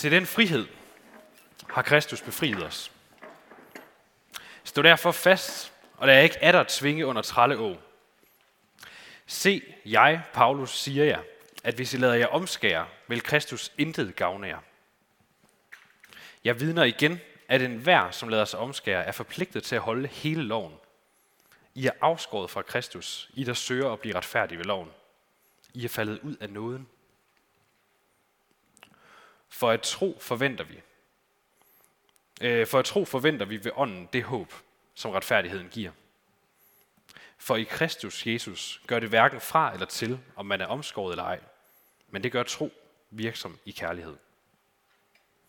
Til den frihed har Kristus befriet os. Stå derfor fast, og lad ikke atter tvinge under trælleå. Se, jeg, Paulus, siger jer, at hvis I lader jer omskære, vil Kristus intet gavne jer. Jeg vidner igen, at enhver, som lader sig omskære, er forpligtet til at holde hele loven. I er afskåret fra Kristus, I der søger at blive retfærdige ved loven. I er faldet ud af nåden. For at tro forventer vi. Øh, for at tro forventer vi ved ånden det håb, som retfærdigheden giver. For i Kristus Jesus gør det hverken fra eller til, om man er omskåret eller ej, men det gør tro virksom i kærlighed.